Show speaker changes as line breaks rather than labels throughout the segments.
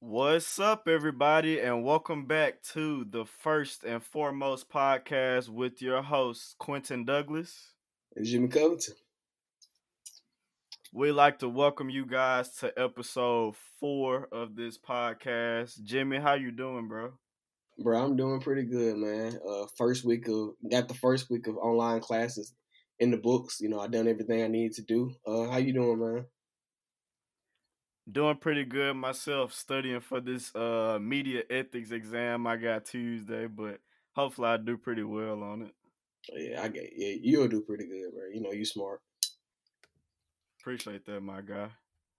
What's up, everybody, and welcome back to the first and foremost podcast with your host, Quentin Douglas.
And Jimmy Covington.
We'd like to welcome you guys to episode four of this podcast. Jimmy, how you doing, bro?
Bro, I'm doing pretty good, man. Uh, first week of got the first week of online classes in the books. You know, I done everything I needed to do. Uh, how you doing, man?
Doing pretty good myself, studying for this uh media ethics exam I got Tuesday, but hopefully I do pretty well on it.
Yeah, I get yeah, you'll do pretty good, bro. You know, you smart.
Appreciate that, my guy.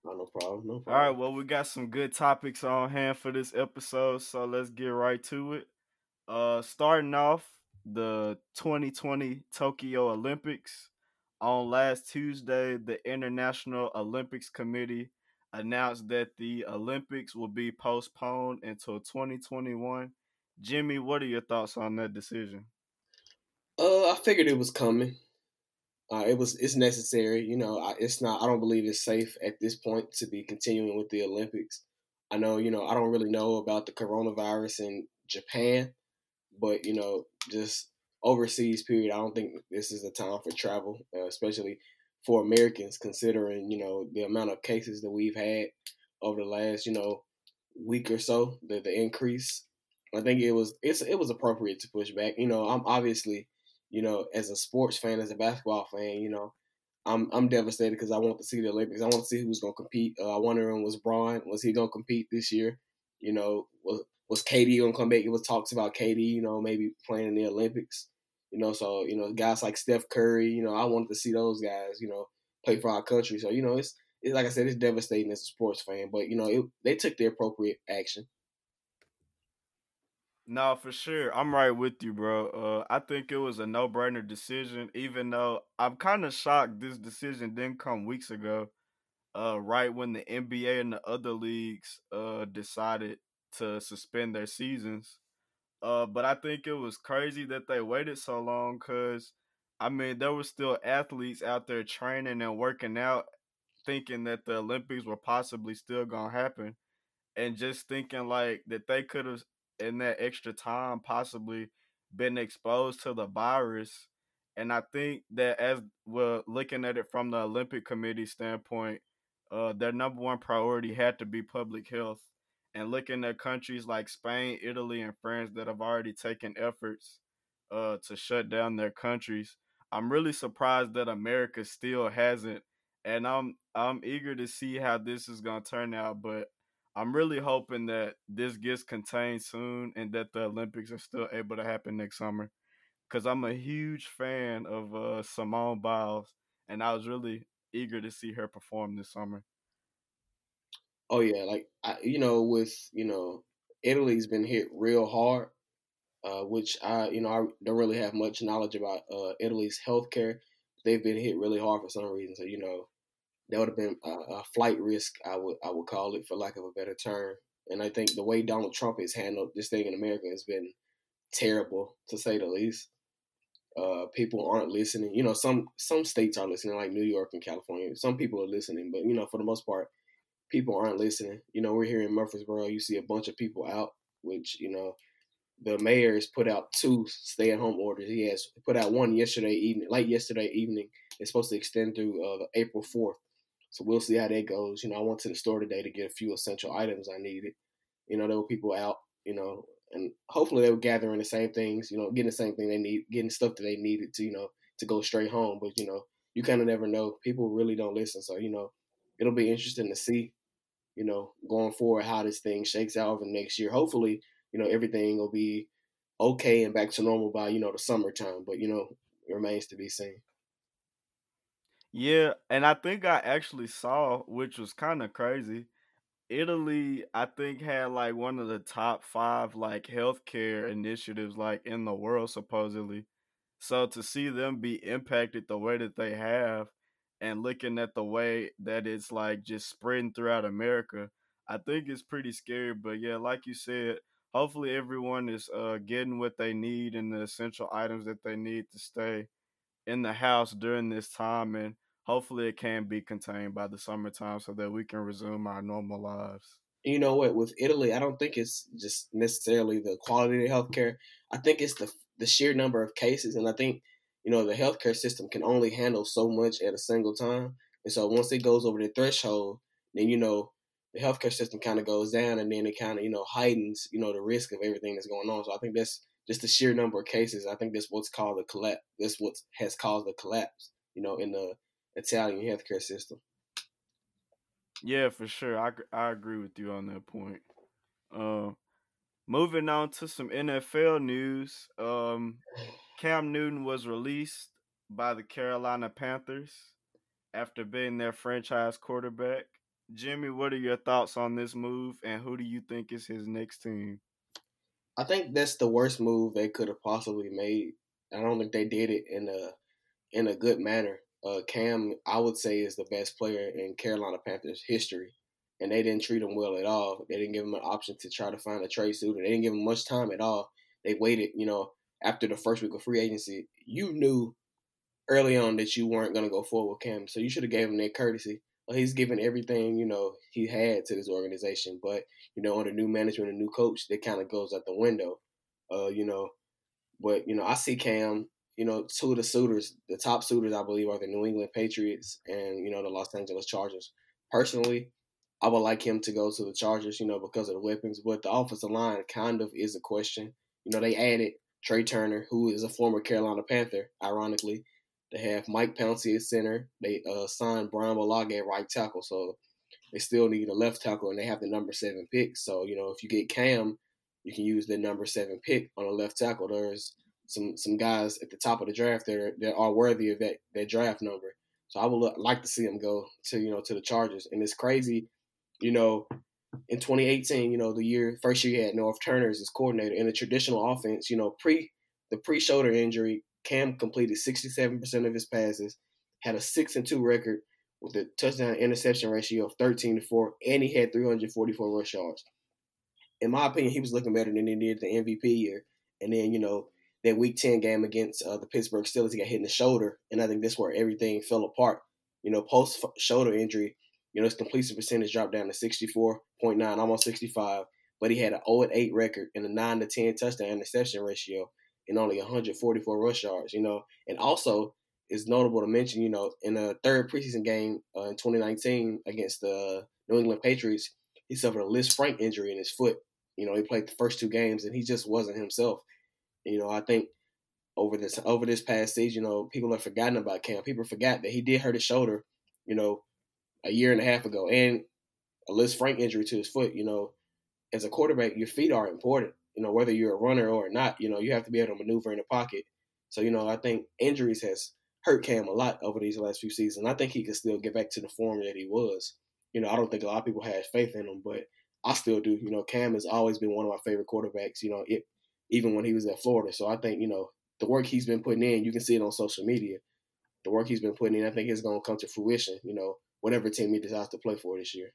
Oh, no problem. No problem.
All right, well, we got some good topics on hand for this episode, so let's get right to it. Uh, starting off the 2020 Tokyo Olympics on last Tuesday, the International Olympics Committee announced that the Olympics will be postponed until 2021. Jimmy, what are your thoughts on that decision?
Uh, I figured it was coming. Uh, it was it's necessary. You know, I, it's not. I don't believe it's safe at this point to be continuing with the Olympics. I know, you know, I don't really know about the coronavirus in Japan, but you know, just overseas period, I don't think this is the time for travel, uh, especially for Americans, considering you know the amount of cases that we've had over the last you know week or so, the the increase. I think it was it's it was appropriate to push back. You know, I'm obviously you know, as a sports fan, as a basketball fan, you know, I'm I'm devastated because I want to see the Olympics. I want to see who's going to compete. Uh, I wonder was Bron was he going to compete this year? You know, was was KD going to come back? It was talks about KD, you know, maybe playing in the Olympics. You know, so you know, guys like Steph Curry. You know, I wanted to see those guys. You know, play for our country. So you know, it's, it's like I said, it's devastating as a sports fan. But you know, it, they took the appropriate action.
No, for sure. I'm right with you, bro. Uh, I think it was a no brainer decision, even though I'm kind of shocked this decision didn't come weeks ago, uh, right when the NBA and the other leagues uh, decided to suspend their seasons. Uh, but I think it was crazy that they waited so long because, I mean, there were still athletes out there training and working out, thinking that the Olympics were possibly still going to happen. And just thinking like that they could have in that extra time possibly been exposed to the virus. And I think that as we're looking at it from the Olympic Committee standpoint, uh, their number one priority had to be public health. And looking at countries like Spain, Italy, and France that have already taken efforts uh, to shut down their countries, I'm really surprised that America still hasn't. And I'm I'm eager to see how this is gonna turn out. But I'm really hoping that this gets contained soon and that the Olympics are still able to happen next summer. Because I'm a huge fan of uh, Simone Biles, and I was really eager to see her perform this summer.
Oh yeah, like I, you know, with you know, Italy's been hit real hard, uh, which I you know I don't really have much knowledge about uh, Italy's healthcare. They've been hit really hard for some reason, so you know, that would have been a, a, flight risk. I would I would call it for lack of a better term. And I think the way Donald Trump has handled this thing in America has been terrible to say the least. Uh, people aren't listening. You know, some some states are listening, like New York and California. Some people are listening, but you know, for the most part, people aren't listening. You know, we're here in Murfreesboro. You see a bunch of people out, which you know, the mayor has put out two stay-at-home orders. He has put out one yesterday evening, late yesterday evening. It's supposed to extend through uh, April fourth. So we'll see how that goes. You know, I went to the store today to get a few essential items I needed. You know, there were people out, you know, and hopefully they were gathering the same things, you know, getting the same thing they need, getting stuff that they needed to, you know, to go straight home. But, you know, you kind of never know. People really don't listen. So, you know, it'll be interesting to see, you know, going forward how this thing shakes out over next year. Hopefully, you know, everything will be okay and back to normal by, you know, the summertime. But, you know, it remains to be seen.
Yeah, and I think I actually saw, which was kind of crazy. Italy, I think, had like one of the top five like healthcare initiatives like in the world, supposedly. So to see them be impacted the way that they have, and looking at the way that it's like just spreading throughout America, I think it's pretty scary. But yeah, like you said, hopefully everyone is uh, getting what they need and the essential items that they need to stay in the house during this time and hopefully it can be contained by the summertime so that we can resume our normal lives.
you know what? With Italy, I don't think it's just necessarily the quality of healthcare. I think it's the the sheer number of cases, and I think you know the healthcare system can only handle so much at a single time. And so once it goes over the threshold, then you know the healthcare system kind of goes down, and then it kind of you know heightens you know the risk of everything that's going on. So I think that's just the sheer number of cases. I think that's what's called the collapse. That's what has caused the collapse. You know, in the Italian healthcare system.
Yeah, for sure. I I agree with you on that point. Uh, moving on to some NFL news. Um, Cam Newton was released by the Carolina Panthers after being their franchise quarterback. Jimmy, what are your thoughts on this move, and who do you think is his next team?
I think that's the worst move they could have possibly made. I don't think they did it in a in a good manner. Uh, Cam, I would say, is the best player in Carolina Panthers history, and they didn't treat him well at all. They didn't give him an option to try to find a trade suitor. They didn't give him much time at all. They waited, you know, after the first week of free agency. You knew early on that you weren't going to go forward with Cam, so you should have gave him that courtesy. Well, he's given everything you know he had to this organization, but you know under new management and new coach, that kind of goes out the window. Uh, you know, but you know I see Cam you know, two of the suitors, the top suitors, I believe, are the New England Patriots and you know the Los Angeles Chargers. Personally, I would like him to go to the Chargers, you know, because of the weapons. But the offensive line kind of is a question. You know, they added Trai Turner, who is a former Carolina Panther, ironically. They have Mike Pouncey at center. They uh, signed Brian Bulaga at right tackle, so they still need a left tackle, and they have the number seven pick. So you know, if you get Cam, you can use the number seven pick on a left tackle. There's some some guys at the top of the draft that are, that are worthy of that that draft number. So I would look, like to see him go to you know to the Chargers. And it's crazy, you know, in 2018, you know, the year first year he had Norv Turner as his coordinator in the traditional offense. You know, pre the pre shoulder injury, Cam completed 67% of his passes, had a six and two record with a touchdown interception ratio of 13 to four, and he had 344 rush yards. In my opinion, he was looking better than he did the MVP year. And then you know that Week Ten game against uh, the Pittsburgh Steelers, he got hit in the shoulder, and I think that's where everything fell apart. You know, post shoulder injury, you know, his completion percentage dropped down to sixty four point nine, almost sixty five. But he had an 0 8 record and a 9 to 10 touchdown interception ratio and only 144 rush yards, you know. And also, it's notable to mention, you know, in a third preseason game uh, in 2019 against the New England Patriots, he suffered a Lisfranc injury in his foot. You know, he played the first two games and he just wasn't himself. You know, I think over this over this past season, you know, people have forgotten about Cam. People forgot that he did hurt his shoulder, you know, a year and a half ago, and a Lisfranc injury to his foot. You know, as a quarterback, your feet are important. You know, whether you're a runner or not, you know, you have to be able to maneuver in the pocket. So, you know, I think injuries has hurt Cam a lot over these last few seasons. I think he can still get back to the form that he was. You know, I don't think a lot of people had faith in him, but I still do. You know, Cam has always been one of my favorite quarterbacks. You know, it, even when he was at Florida. So I think, you know, the work he's been putting in, you can see it on social media. The work he's been putting in, I think is going to come to fruition, you know, whatever team he decides to play for this year.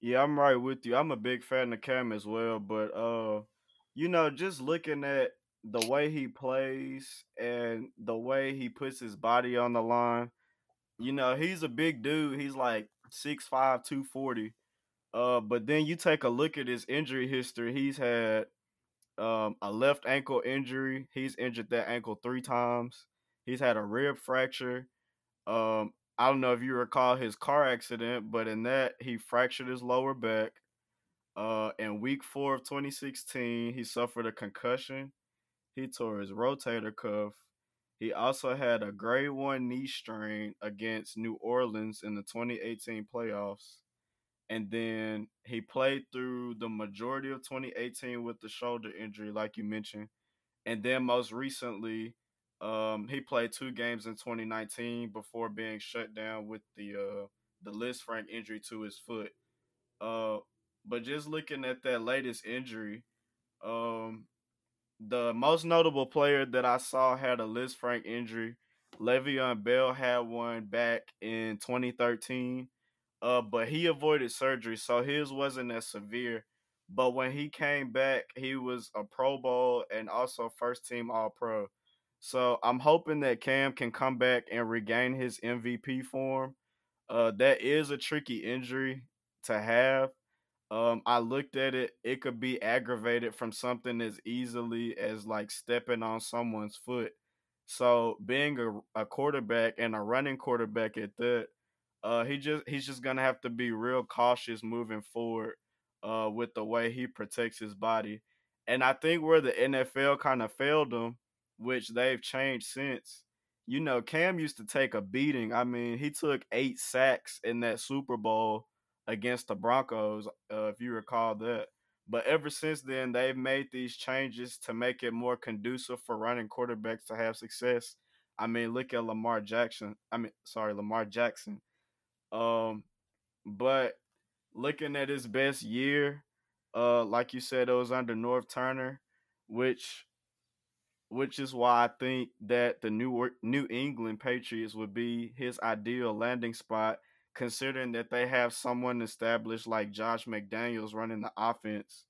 Yeah, I'm right with you. I'm a big fan of Cam as well, but uh, you know, just looking at the way he plays and the way he puts his body on the line, you know, he's a big dude. He's like 6'5", 240. Uh, but then you take a look at his injury history. He's had um, a left ankle injury. He's injured that ankle three times. He's had a rib fracture. Um, I don't know if you recall his car accident, but in that he fractured his lower back. Uh, in week four of 2016, he suffered a concussion. He tore his rotator cuff. He also had a grade one knee strain against New Orleans in the 2018 playoffs and then he played through the majority of 2018 with the shoulder injury, like you mentioned, and then most recently, um, he played two games in 2019 before being shut down with the uh, the Lisfranc injury to his foot. Uh, but just looking at that latest injury, um, the most notable player that I saw had a Lisfranc injury. Le'Veon Bell had one back in 2013 uh, but he avoided surgery, so his wasn't as severe. But when he came back, he was a Pro Bowl and also first team All Pro. So I'm hoping that Cam can come back and regain his MVP form. Uh, that is a tricky injury. to have. Um, I looked at it, it could be aggravated from something as easily as like stepping on someone's foot. So being a, a quarterback and a running quarterback at that, uh, he just he's just gonna have to be real cautious moving forward, uh, with the way he protects his body. And I think where the NFL kind of failed him, which they've changed since, you know, Cam used to take a beating. I mean, he took eight sacks in that Super Bowl against the Broncos, uh, if you recall that. But ever since then, they've made these changes to make it more conducive for running quarterbacks to have success. I mean, look at Lamar Jackson. I mean, sorry, Lamar Jackson. Um, but looking at his best year, uh, like you said, it was under Norv Turner, which, which is why I think that the New New England Patriots would be his ideal landing spot considering that they have someone established like Josh McDaniels running the offense.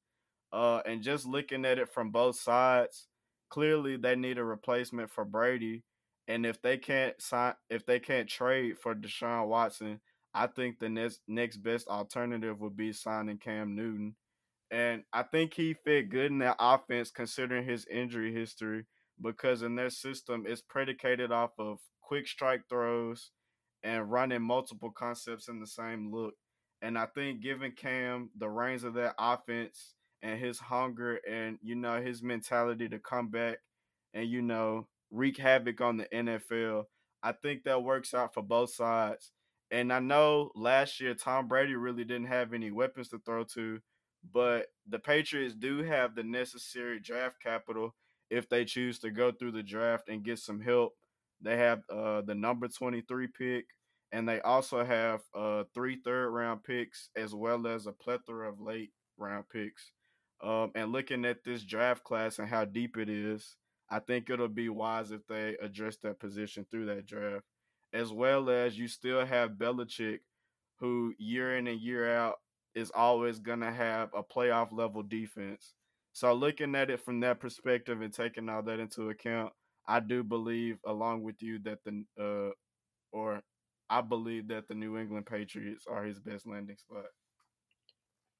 Uh, and just looking at it from both sides, clearly they need a replacement for Brady. And if they can't sign, if they can't trade for Deshaun Watson, I think the next next best alternative would be signing Cam Newton. And I think he fit good in that offense considering his injury history because in their system it's predicated off of quick strike throws and running multiple concepts in the same look. And I think giving Cam the reins of that offense and his hunger and you know his mentality to come back and you know wreak havoc on the NFL, I think that works out for both sides. And I know last year Tom Brady really didn't have any weapons to throw to, but the Patriots do have the necessary draft capital if they choose to go through the draft and get some help they have uh, the number 23 pick, and they also have uh, three third round picks as well as a plethora of late round picks. Um, and looking at this draft class and how deep it is, I think it'll be wise if they address that position through that draft. As well as you still have Belichick, who year in and year out is always going to have a playoff level defense. So looking at it from that perspective and taking all that into account, I do believe, along with you, that the uh, or I believe that the New England Patriots are his best landing spot.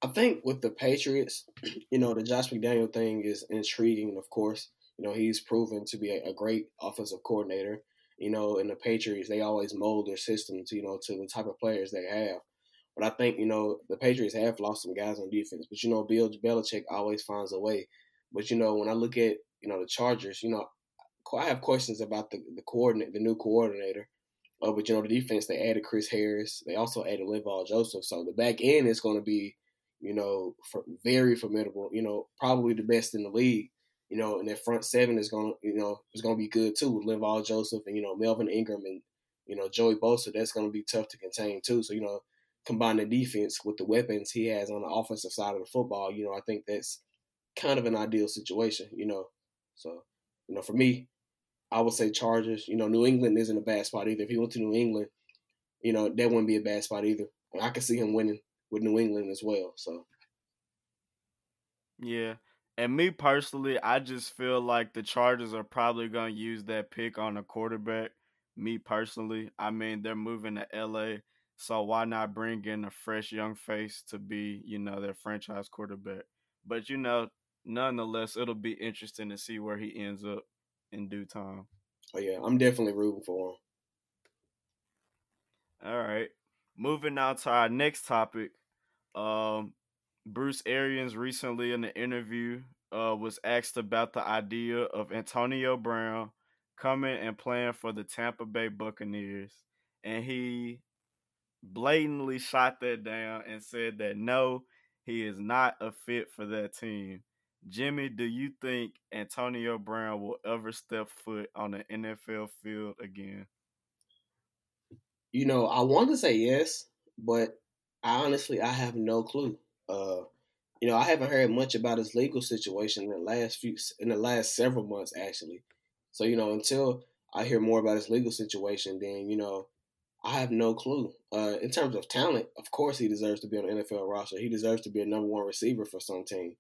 I think with the Patriots, you know, the Josh McDaniel thing is intriguing. Of course, you know he's proven to be a, a great offensive coordinator. You know, in the Patriots, they always mold their system to you know to the type of players they have. But I think you know the Patriots have lost some guys on defense. But you know, Bill Belichick always finds a way. But you know, when I look at you know the Chargers, you know, I have questions about the the coordinate, the new coordinator. Uh, but you know, the defense they added Chris Harris. They also added Linval Joseph. So the back end is going to be, you know, very formidable. You know, probably the best in the league. You know, and that front seven is going to, you know, is to be good too with Linval Joseph and you know Melvin Ingram and you know Joey Bosa. That's going to be tough to contain too. So you know, combine the defense with the weapons he has on the offensive side of the football. You know, I think that's kind of an ideal situation. You know, so you know, for me, I would say Chargers. You know, New England isn't a bad spot either. If he went to New England, you know, that wouldn't be a bad spot either. I could see him winning with New England as well. So,
yeah. And me personally, I just feel like the Chargers are probably going to use that pick on a quarterback. Me personally, I mean, they're moving to LA, so why not bring in a fresh young face to be, you know, their franchise quarterback? But you know, nonetheless, it'll be interesting to see where he ends up in due time.
Oh yeah, I'm definitely rooting for him.
All right. Moving on to our next topic. Um, Bruce Arians recently in an interview uh, was asked about the idea of Antonio Brown coming and playing for the Tampa Bay Buccaneers. And he blatantly shot that down and said that no, he is not a fit for that team. Jimmy, do you think Antonio Brown will ever step foot on an NFL field again?
You know, I want to say yes, but I honestly I have no clue. Uh, you know, I haven't heard much about his legal situation in the last few in the last several months actually. So, you know, until I hear more about his legal situation, then, you know, I have no clue. Uh, in terms of talent, of course he deserves to be on the NFL roster. He deserves to be a number one receiver for some team.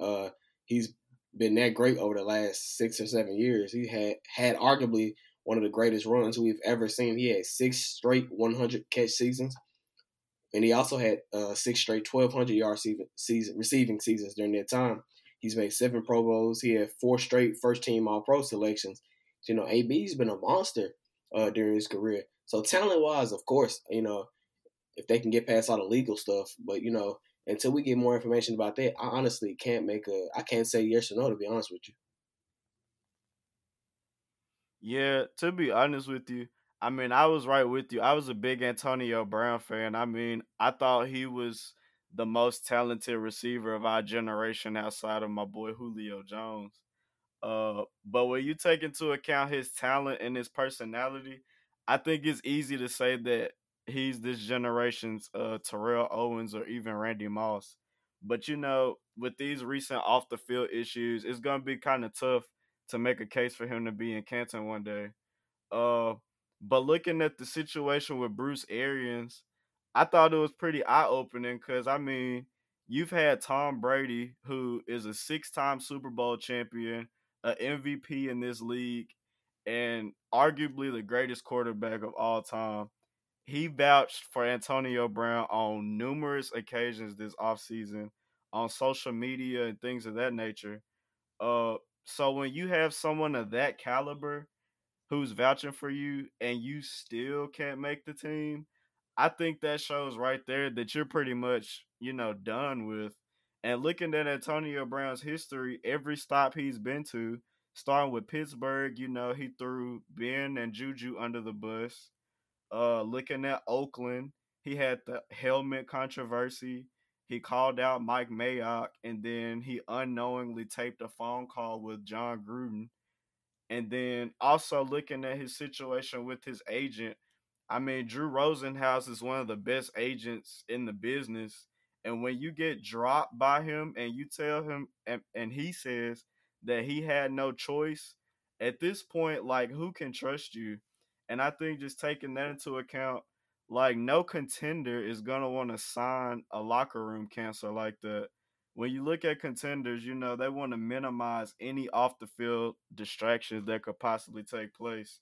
Uh, he's been that great over the last six or seven years. He had had arguably one of the greatest runs we've ever seen. He had six straight 100 catch seasons. and he also had uh, six straight 1,200 yard receiving, season, receiving seasons during that time. He's made seven Pro Bowls. He had four straight first team All Pro selections. You know, AB's been a monster uh, during his career. So talent wise, of course, you know, if they can get past all the legal stuff, but you know, until we get more information about that, I honestly can't make a I can't say yes or no to be honest with you.
Yeah, to be honest with you, I mean, I was right with you. I was a big Antonio Brown fan. I mean, I thought he was the most talented receiver of our generation outside of my boy Julio Jones. Uh, but when you take into account his talent and his personality, I think it's easy to say that he's this generation's uh, Terrell Owens or even Randy Moss. But you know, with these recent off the field issues, it's gonna be kind of tough to make a case for him to be in Canton one day. Uh, but looking at the situation with Bruce Arians, I thought it was pretty eye opening because I mean, you've had Tom Brady, who is a six time Super Bowl champion, an MVP in this league, and arguably the greatest quarterback of all time. He vouched for Antonio Brown on numerous occasions this offseason on social media and things of that nature. Uh, so when you have someone of that caliber who's vouching for you and you still can't make the team, I think that shows right there that you're pretty much, you know, done with. And looking at Antonio Brown's history, every stop he's been to, starting with Pittsburgh, you know, he threw Ben and Juju under the bus. Uh, looking at Oakland, he had the helmet controversy. He called out Mike Mayock, and then he unknowingly taped a phone call with Jon Gruden. And then also looking at his situation with his agent, I mean, Drew Rosenhaus is one of the best agents in the business. And when you get dropped by him and you tell him, and, and he says that he had no choice, at this point, like, who can trust you? And I think just taking that into account, like, no contender is to want to sign a locker room cancer like that. When you look at contenders, you know, they want to minimize any off the field distractions that could possibly take place.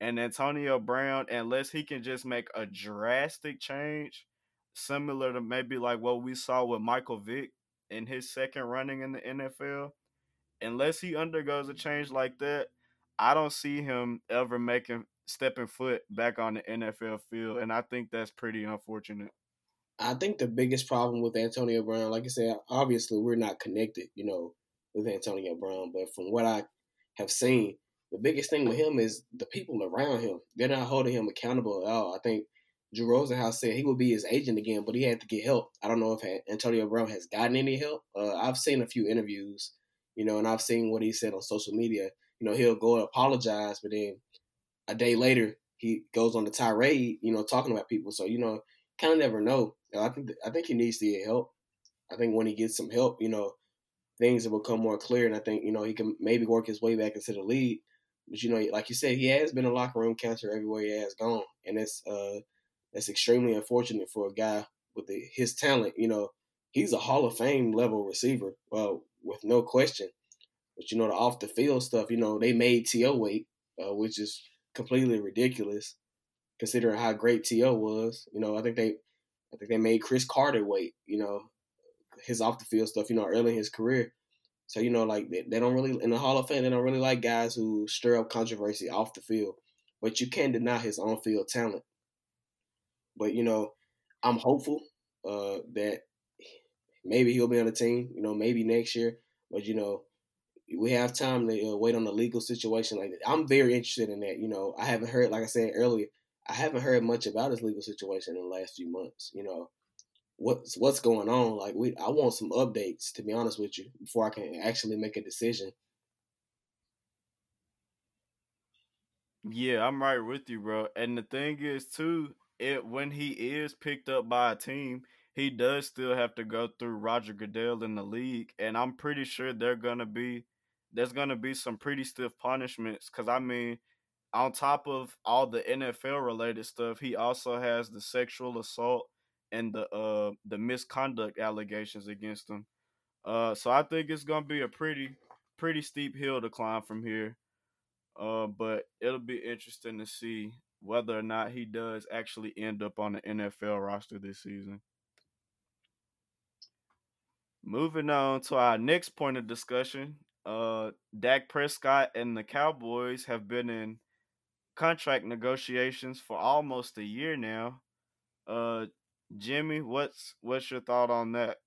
And Antonio Brown, unless he can just make a drastic change, similar to maybe like what we saw with Michael Vick in his second running in the NFL, unless he undergoes a change like that, I don't see him ever making stepping foot back on the NFL field, and I think that's pretty unfortunate.
I think the biggest problem with Antonio Brown, like I said, obviously we're not connected, you know, with Antonio Brown, but from what I have seen, the biggest thing with him is the people around him. They're not holding him accountable at all. I think Drew Rosenhaus said he would be his agent again, but he had to get help. I don't know if Antonio Brown has gotten any help. Uh, I've seen a few interviews, you know, and I've seen what he said on social media. You know, he'll go and apologize, but then a day later he goes on the tirade, you know, talking about people. So you know, kind of never know. I think I think he needs to get help. I think when he gets some help, you know, things will become more clear, and I think you know he can maybe work his way back into the lead. But you know, like you said, he has been a locker room cancer everywhere he has gone, and that's uh that's extremely unfortunate for a guy with the, his talent. You know, he's a Hall of Fame level receiver, well, with no question. But you know, the off the field stuff, you know, they made T.O. wait, uh, which is completely ridiculous considering how great T.O. was. You know, I think they, I think they made Cris Carter wait. You know, his off the field stuff. You know, early in his career. So you know, like they, they don't really in the Hall of Fame, they don't really like guys who stir up controversy off the field. But you can't deny his on field talent. But you know, I'm hopeful uh, that maybe he'll be on the team. You know, maybe next year. But you know, we have time to uh, wait on the legal situation like. I'm very interested in that. You know, I haven't heard, like I said earlier, I haven't heard much about his legal situation in the last few months. You know, what's what's going on? Like, we I want some updates to be honest with you before I can actually make a decision.
Yeah, I'm right with you, bro. And the thing is, too, it when he is picked up by a team, he does still have to go through Roger Goodell in the league, and I'm pretty sure they're gonna be there's gonna be some pretty stiff punishments. Cause I mean, on top of all the NFL related stuff, he also has the sexual assault and the uh the misconduct allegations against him. Uh, so I think it's gonna be a pretty pretty steep hill to climb from here. Uh, but it'll be interesting to see whether or not he does actually end up on the NFL roster this season. Moving on to our next point of discussion, uh, Dak Prescott and the Cowboys have been in contract negotiations for almost a year now. Uh, Jimmy, what's what's your thought on that?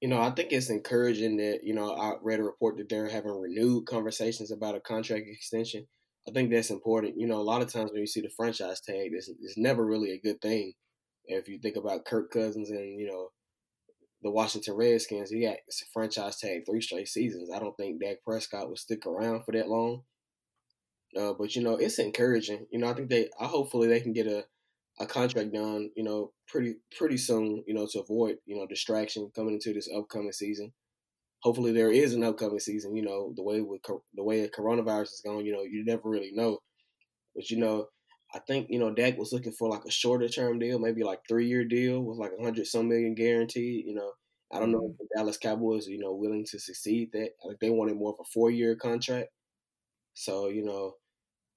You know, I think it's encouraging that you know I read a report that they're having renewed conversations about a contract extension. I think that's important. You know, a lot of times when you see the franchise tag, it's, it's never really a good thing. If you think about Kirk Cousins and you know the Washington Redskins, he got franchise tag three straight seasons. I don't think Dak Prescott will stick around for that long. Uh, but you know, it's encouraging. You know, I think they, I hopefully they can get a, a contract done. You know, pretty pretty soon. You know, to avoid you know distraction coming into this upcoming season. Hopefully, there is an upcoming season. You know, the way with the way coronavirus is going, you know, you never really know. But you know, I think you know Dak was looking for like a shorter term deal, maybe like three year deal with like a hundred some million guaranteed. You know, I don't know if mm-hmm. the Dallas Cowboys, you know, willing to succeed that. Like they wanted more of a four year contract. So you know,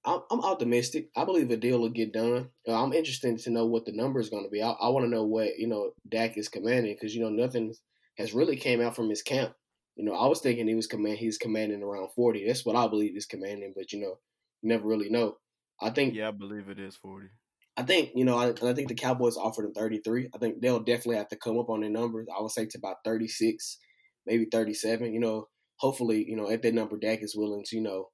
I'm, I'm optimistic. I believe a deal will get done. Uh, I'm interested to know what the number is going to be. I, I want to know what you know Dak is commanding because you know nothing has really came out from his camp. You know, I was thinking he was command he's commanding around forty. That's what I believe he's commanding, but you know, you never really know. I think.
Yeah, I believe it is forty.
I think you know, I, I think the Cowboys offered him thirty three. I think they'll definitely have to come up on their numbers. I would say to about thirty six, maybe thirty seven. You know, hopefully, you know, at that number, Dak is willing to you know,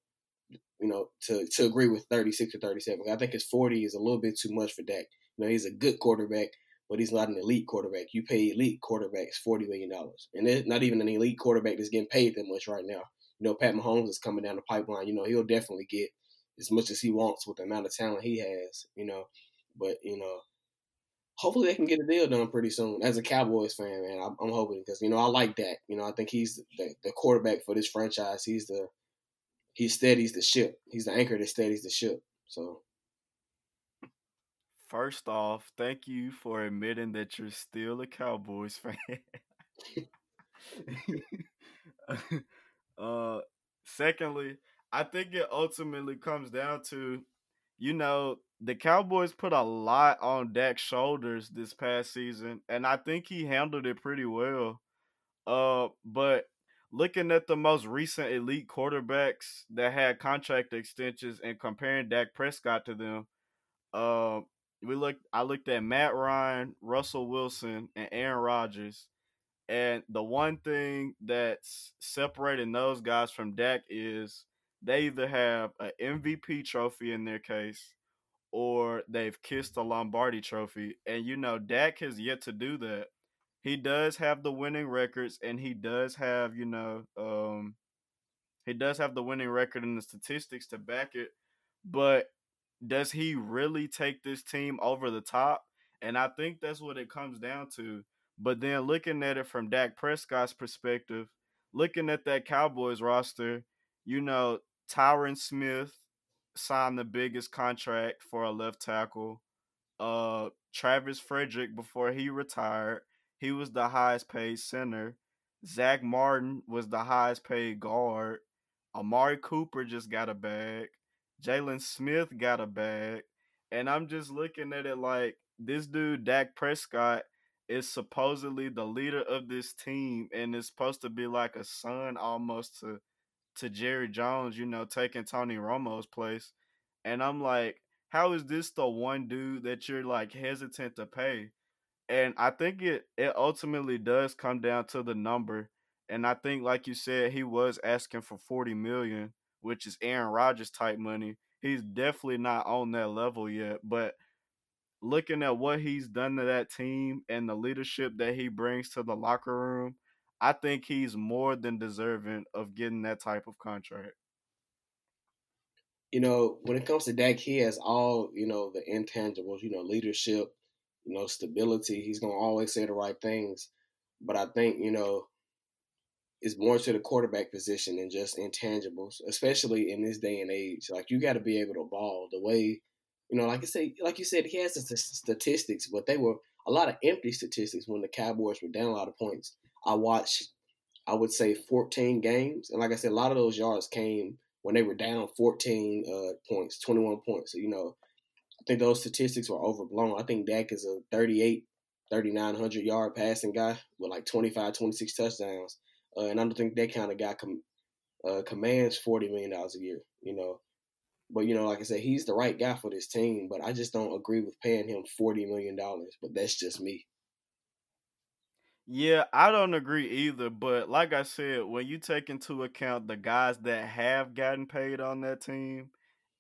you know, to to agree with thirty six or thirty seven. I think his forty is a little bit too much for Dak. You know, he's a good quarterback, but he's not an elite quarterback. You pay elite quarterbacks forty million dollars, and it's not even an elite quarterback that's getting paid that much right now. You know, Pat Mahomes is coming down the pipeline. You know, he'll definitely get as much as he wants with the amount of talent he has, you know. But you know, hopefully they can get a deal done pretty soon. As a Cowboys fan, man, I'm, I'm hoping because you know I like that. You know, I think he's the, the quarterback for this franchise. He's the he steadies the ship. He's the anchor that steadies the ship. So.
First off, thank you for admitting that you're still a Cowboys fan. uh, secondly, I think it ultimately comes down to, you know, the Cowboys put a lot on Dak's shoulders this past season, and I think he handled it pretty well. Uh, but looking at the most recent elite quarterbacks that had contract extensions and comparing Dak Prescott to them, uh, we looked. I looked at Matt Ryan, Russell Wilson, and Aaron Rodgers, and the one thing that's separating those guys from Dak is they either have an MVP trophy in their case or they've kissed the Lombardi trophy. And you know, Dak has yet to do that. He does have the winning records and he does have, you know, um he does have the winning record and the statistics to back it. But does he really take this team over the top? And I think that's what it comes down to. But then looking at it from Dak Prescott's perspective, looking at that Cowboys roster, you know, Tyron Smith signed the biggest contract for a left tackle. Uh, Travis Frederick, before he retired, he was the highest paid center. Zach Martin was the highest paid guard. Amari Cooper just got a bag. Jaylon Smith got a bag. And I'm just looking at it like this dude, Dak Prescott, is supposedly the leader of this team and is supposed to be like a son almost to to Jerry Jones, you know, taking Tony Romo's place. And I'm like, how is this the one dude that you're like hesitant to pay? And I think it it ultimately does come down to the number. And I think like you said, he was asking for 40 million, which is Aaron Rodgers type money. He's definitely not on that level yet, but looking at what he's done to that team and the leadership that he brings to the locker room, I think he's more than deserving of getting that type of contract.
You know, when it comes to Dak, he has all, you know, the intangibles, you know, leadership, you know, stability. He's going to always say the right things. But I think, you know, it's more to the quarterback position than just intangibles, especially in this day and age. Like, you got to be able to ball the way, you know, like I say, like you said, he has the statistics, but they were a lot of empty statistics when the Cowboys were down a lot of points. I watched, I would say, 14 games, and like I said, a lot of those yards came when they were down 14 uh, points, 21 points. So, you know, I think those statistics were overblown. I think Dak is a 38, 3,900 yard passing guy with like 25, 26 touchdowns. Uh, and I don't think that kind of guy com- uh, commands $40 million a year, you know. But, you know, like I said, he's the right guy for this team, but I just don't agree with paying him $40 million. But that's just me.
Yeah, I don't agree either. But like I said, when you take into account the guys that have gotten paid on that team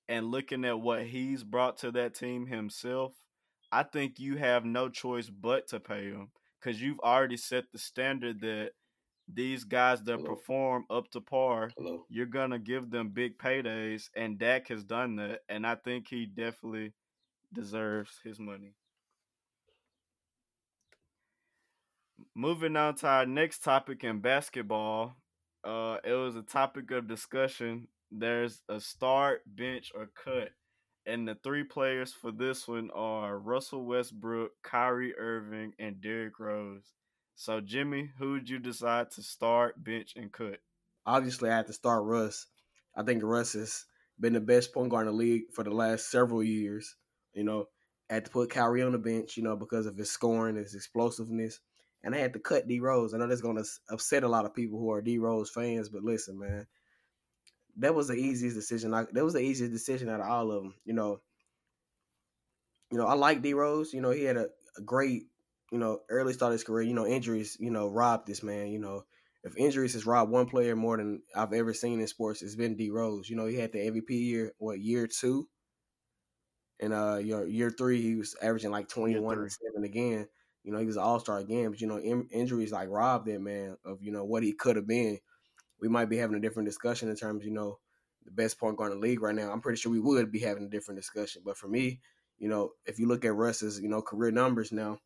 and looking at what he's brought to that team himself, I think you have no choice but to pay him because you've already set the standard that these guys that
Hello.
perform up to par,
Hello.
you're gonna give them big paydays, and Dak has done that, and I think he definitely deserves his money. Moving on to our next topic in basketball, uh, it was a topic of discussion. There's a start, bench, or cut, and the three players for this one are Russell Westbrook, Kyrie Irving, and Derrick Rose. So, Jimmy, who would you decide to start, bench, and cut?
Obviously, I had to start Russ. I think Russ has been the best point guard in the league for the last several years. You know, I had to put Kyrie on the bench, you know, because of his scoring, his explosiveness. And I had to cut D Rose. I know that's going to upset a lot of people who are D Rose fans, but listen, man, that was the easiest decision. I, that was the easiest decision out of all of them. You know, you know, I like D Rose. You know, he had a, a great, you know, early start of his career. You know, injuries, you know, robbed this man. You know, if injuries has robbed one player more than I've ever seen in sports, it's been D Rose. You know, he had the MVP year, what year two, and uh, year year three he was averaging like twenty one and seven again. You know, he was an all star again, but you know, in, injuries like robbed that man of you know what he could have been. We might be having a different discussion in terms, you know, the best point guard in the league right now. I'm pretty sure we would be having a different discussion. But for me, you know, if you look at Russ's, you know, career numbers now,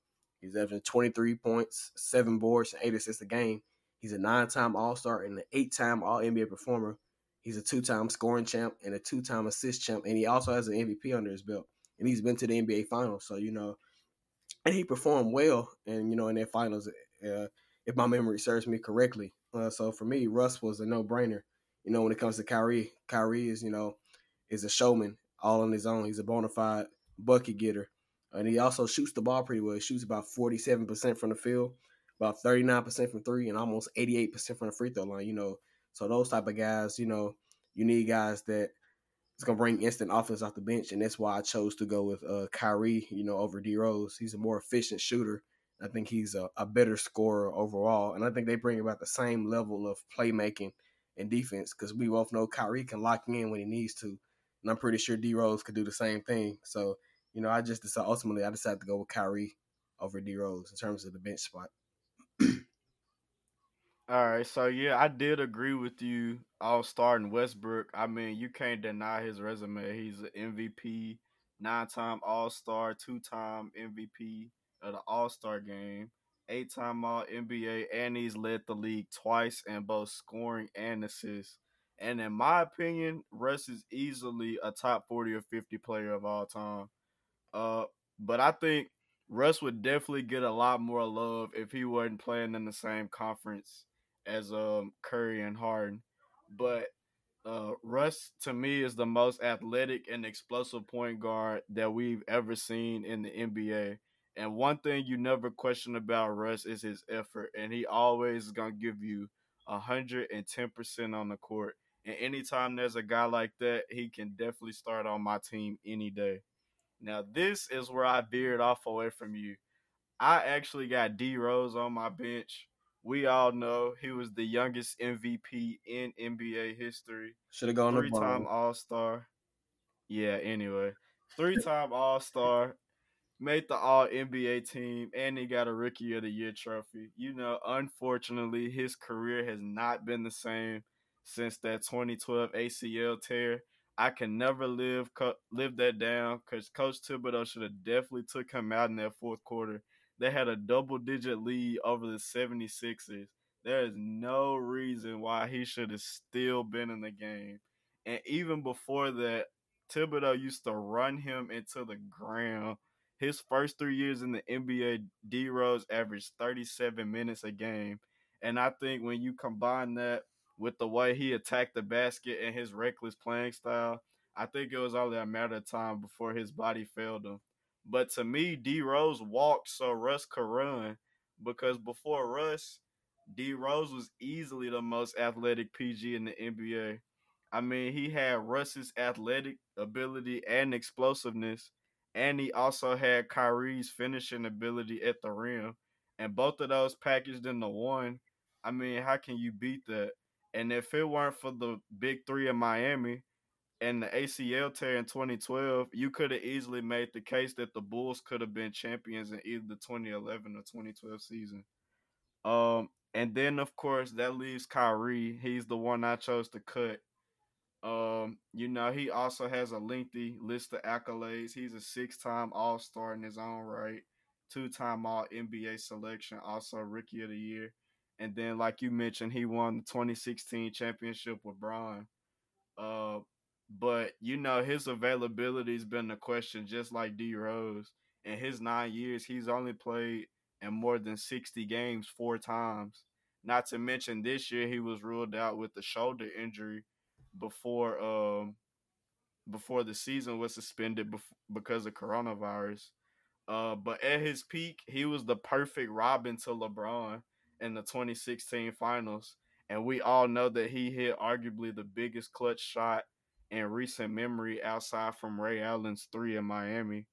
he's averaging 23 points, seven boards, and eight assists a game. He's a nine-time All-Star and an eight-time All-NBA performer. He's a two-time scoring champ and a two-time assist champ, and he also has an MVP under his belt. And he's been to the NBA Finals, so you know, and he performed well. And you know, in their finals, uh, if my memory serves me correctly, uh, so for me, Russ was a no-brainer. You know, when it comes to Kyrie, Kyrie is you know is a showman all on his own. He's a bona fide bucket getter, and he also shoots the ball pretty well. He shoots about forty-seven percent from the field, about thirty-nine percent from three, and almost eighty-eight percent from the free throw line. You know, so those type of guys, you know, you need guys that is gonna bring instant offense off the bench, and that's why I chose to go with uh, Kyrie. You know, over D Rose. He's a more efficient shooter. I think he's a, a better scorer overall, and I think they bring about the same level of playmaking and defense because we both know Kyrie can lock in when he needs to, and I'm pretty sure D Rose could do the same thing. So you know, I just decided ultimately I decided to go with Kyrie over D Rose in terms of the bench spot.
All right, so yeah, I did agree with you. All starting Westbrook. I mean, you can't deny his resume. He's an MVP, nine-time All Star, two-time MVP of the All Star game, eight-time All NBA, and he's led the league twice in both scoring and assists. And in my opinion, Russ is easily a top forty or fifty player of all time. Uh, but I think Russ would definitely get a lot more love if he wasn't playing in the same conference as um Curry and Harden. But uh Russ to me is the most athletic and explosive point guard that we've ever seen in the NBA. And one thing you never question about Russ is his effort, and he always is gonna give you hundred and ten percent on the court. And anytime there's a guy like that, he can definitely start on my team any day. Now, this is where I veered off away from you. I actually got D Rose on my bench. We all know he was the youngest MVP in NBA history.
Should have gone
three time All Star. Yeah, anyway. Three time All Star, made the All NBA team, and he got a Rookie of the Year trophy. You know, unfortunately, his career has not been the same since that 2012 ACL tear. I can never live co- live that down because Coach Thibodeau should have definitely took him out in that fourth quarter. They had a double digit lead over the 76ers. There is no reason why he should have still been in the game. And even before that, Thibodeau used to run him into the ground. His first three years in the NBA, D Rose averaged 37 minutes a game. And I think when you combine that with the way he attacked the basket and his reckless playing style, I think it was only a matter of time before his body failed him. But to me, D Rose walked so Russ could run because before Russ, D Rose was easily the most athletic PG in the NBA. I mean, he had Russ's athletic ability and explosiveness, and he also had Kyrie's finishing ability at the rim. And both of those packaged into one. I mean, how can you beat that? And if it weren't for the big three in Miami and the ACL tear in 2012, you could have easily made the case that the Bulls could have been champions in either the 2011 or 2012 season. Um, and then of course that leaves Kyrie. He's the one I chose to cut um, you know, he also has a lengthy list of accolades. He's a six-time All-Star in his own right, two-time All NBA selection, also Rookie of the Year, and then, like you mentioned, he won the 2016 championship with Bron. Uh, but you know, his availability has been a question, just like D Rose. In his nine years, he's only played in more than 60 games four times. Not to mention, this year he was ruled out with a shoulder injury before um before the season was suspended bef- because of coronavirus. Uh, but at his peak, he was the perfect Robin to LeBron in the 2016 finals. And we all know that he hit arguably the biggest clutch shot in recent memory outside from Ray Allen's three in Miami.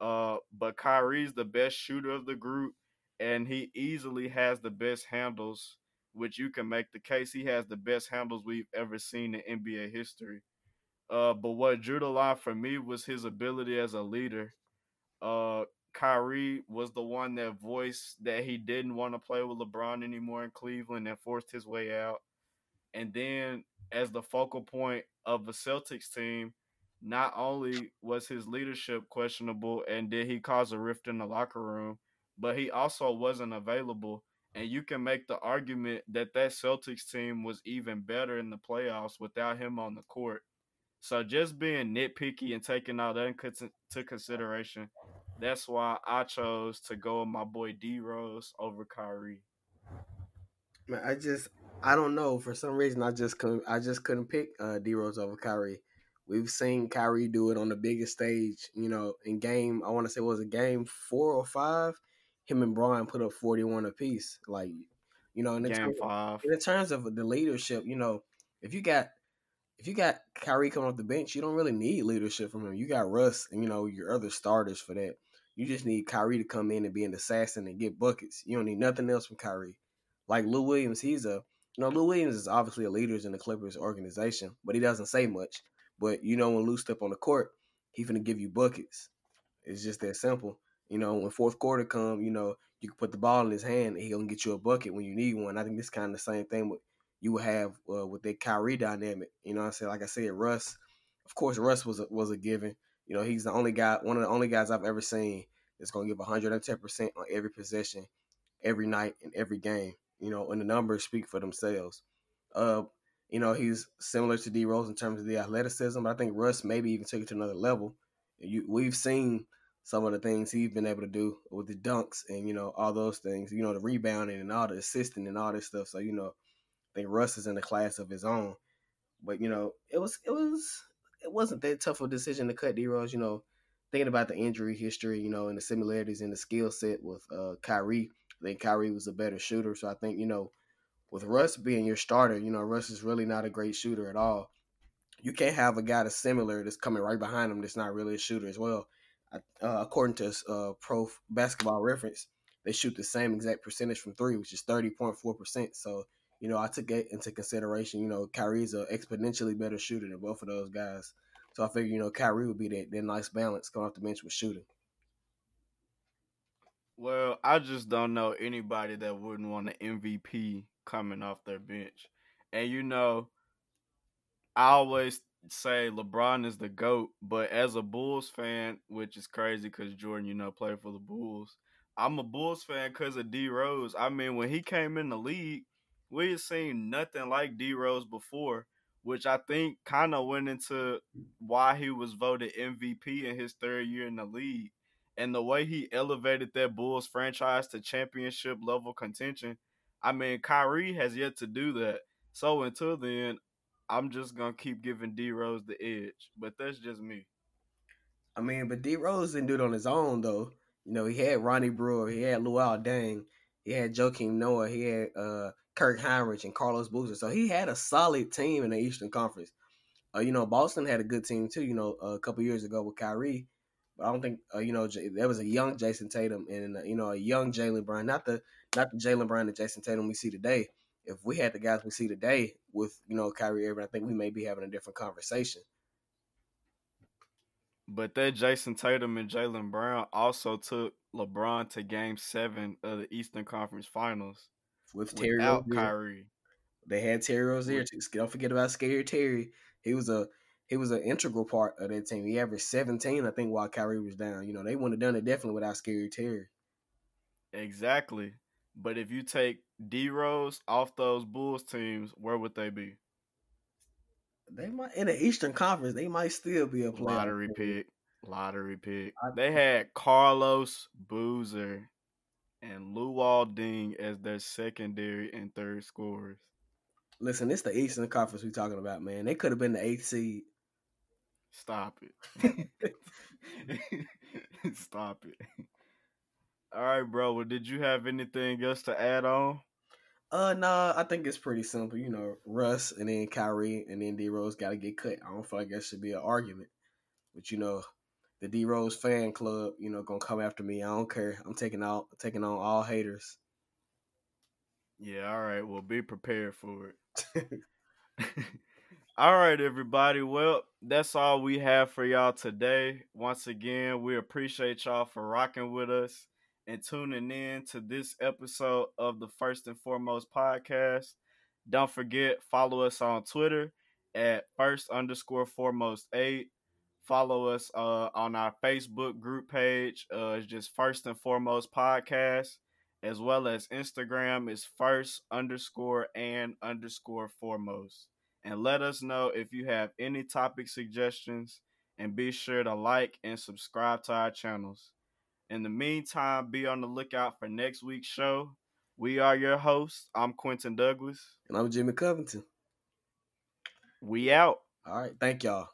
Uh, but Kyrie's the best shooter of the group, and he easily has the best handles which you can make the case he has the best handles we've ever seen in NBA history. Uh, but what drew the line for me was his ability as a leader. Uh, Kyrie was the one that voiced that he didn't want to play with LeBron anymore in Cleveland and forced his way out. And then, as the focal point of the Celtics team, not only was his leadership questionable and did he cause a rift in the locker room, but he also wasn't available and you can make the argument that that Celtics team was even better in the playoffs without him on the court. So just being nitpicky and taking all that into consideration, that's why I chose to go with my boy D Rose over Kyrie.
Man, I just I don't know for some reason I just couldn't I just couldn't pick uh, D Rose over Kyrie. We've seen Kyrie do it on the biggest stage, you know, in game I want to say it was a game four or five him and Bron put up 41 apiece. Like, you know, in the, terms, in the terms of the leadership, you know, if you got if you got Kyrie coming off the bench, you don't really need leadership from him. You got Russ and you know your other starters for that. You just need Kyrie to come in and be an assassin and get buckets. You don't need nothing else from Kyrie. Like Lou Williams, he's a you know Lou Williams is obviously a leader in the Clippers organization, but he doesn't say much. But you know when Lou step on the court, he's gonna give you buckets. It's just that simple. You know, when fourth quarter come, you know, you can put the ball in his hand and he'll get you a bucket when you need one. I think this kind of the same thing with you would have uh, with that Kyrie dynamic. You know, I said like I said, Russ. Of course, Russ was a, was a given. You know, he's the only guy, one of the only guys I've ever seen that's to give 110 percent on every possession, every night, in every game. You know, and the numbers speak for themselves. Uh, you know, he's similar to D Rose in terms of the athleticism, I think Russ maybe even took it to another level. You, we've seen some of the things he's been able to do with the dunks and you know all those things. You know the rebounding and all the assisting and all this stuff. So you know, I think Russ is in a class of his own. But you know, it was it was it wasn't that tough of a decision to cut D Rose. You know, thinking about the injury history, you know, and the similarities in the skill set with uh, Kyrie. I think Kyrie was a better shooter. So I think you know, with Russ being your starter, you know, Russ is really not a great shooter at all. You can't have a guy that's similar that's coming right behind him that's not really a shooter as well uh, according to uh, Pro Basketball Reference, they shoot the same exact percentage from three, which is thirty point four percent. So you know, I took it into consideration. You know, Kyrie's an exponentially better shooter than both of those guys. So I figured, you know, Kyrie would be that, that nice balance going off the bench with shooting.
Well, I just don't know anybody that wouldn't want an MVP coming off their bench. And you know, I always say LeBron is the GOAT, but as a Bulls fan, which is crazy because Jordan, you know, played for the Bulls, I'm a Bulls fan because of D Rose. I mean, when he came in the league, we had seen nothing like D Rose before, which I think kind of went into why he was voted MVP in his third year in the league. And the way he elevated that Bulls franchise to championship level contention, I mean, Kyrie has yet to do that. So until then, I'm just gonna keep giving D Rose the edge. But that's just me.
I mean, but D Rose didn't do it on his own though. You know, he had Ronnie Brewer, he had Luol Deng, he had Joakim Noah, he had uh, Kirk Hinrich and Carlos Boozer. So he had a solid team in the Eastern Conference. Uh, you know, Boston had a good team too. You know, a couple years ago with Kyrie, but I don't think uh, you know J- there was a young Jayson Tatum and uh, you know a young Jaylen Brown, not the not the Jaylen Brown and Jayson Tatum we see today. If we had the guys we see today with you know Kyrie Irving, I think we may be having a different conversation.
But that Jayson Tatum and Jaylen Brown also took LeBron to Game Seven of the Eastern Conference Finals
with Terry
without Kyrie.
They had Terry Rozier. Don't forget about Scary Terry. He was a he was an integral part of that team. He averaged 17, I think, while Kyrie was down. You know, they wouldn't have done it definitely without Scary Terry.
Exactly. But if you take D Rose off those Bulls teams, where would they be?
They might in the Eastern Conference, they might still be a
Lottery pick. Lottery pick. They had Carlos Boozer and Luol Deng as their secondary and third scorers.
Listen, it's the Eastern Conference we're talking about, man. They could have been the eighth seed.
Stop it. Stop it. All right, bro. Well, did you have anything else to add on?
Uh, nah, I think it's pretty simple. You know, Russ and then Kyrie and then D Rose got to get cut. I don't feel like that should be an argument. But you know, the D Rose fan club, you know, gonna come after me. I don't care. I'm taking out, taking on all haters.
Yeah, all right. Well, be prepared for it. all right, everybody. Well, that's all we have for y'all today. Once again, we appreciate y'all for rocking with us and tuning in to this episode of the First and Foremost podcast. Don't forget, follow us on Twitter at first underscore foremost eight. Follow us uh, on our Facebook group page. Uh, it's just First and Foremost podcast as well as Instagram is first underscore and underscore foremost. And let us know if you have any topic suggestions and be sure to like and subscribe to our channels. In the meantime, be on the lookout for next week's show. We are your hosts. I'm Quentin Douglas.
And I'm Jimmy Covington.
We out.
All right, thank y'all.